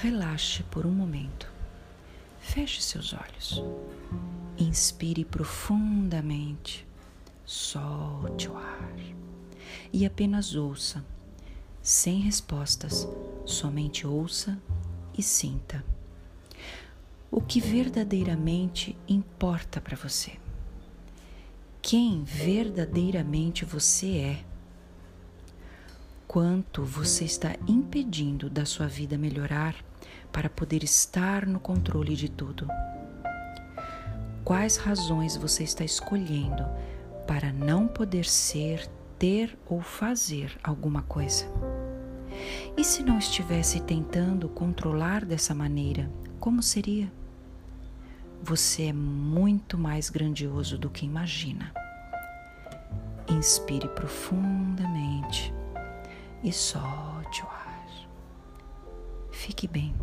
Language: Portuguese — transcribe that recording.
relaxe por um momento. Feche seus olhos. Inspire profundamente. Solte o ar. E apenas ouça, sem respostas, somente ouça e sinta. O que verdadeiramente importa para você? Quem verdadeiramente você é? Quanto você está impedindo da sua vida melhorar para poder estar no controle de tudo? Quais razões você está escolhendo para não poder ser, ter ou fazer alguma coisa? E se não estivesse tentando controlar dessa maneira, como seria? Você é muito mais grandioso do que imagina. Inspire profundamente e solte o ar. Fique bem.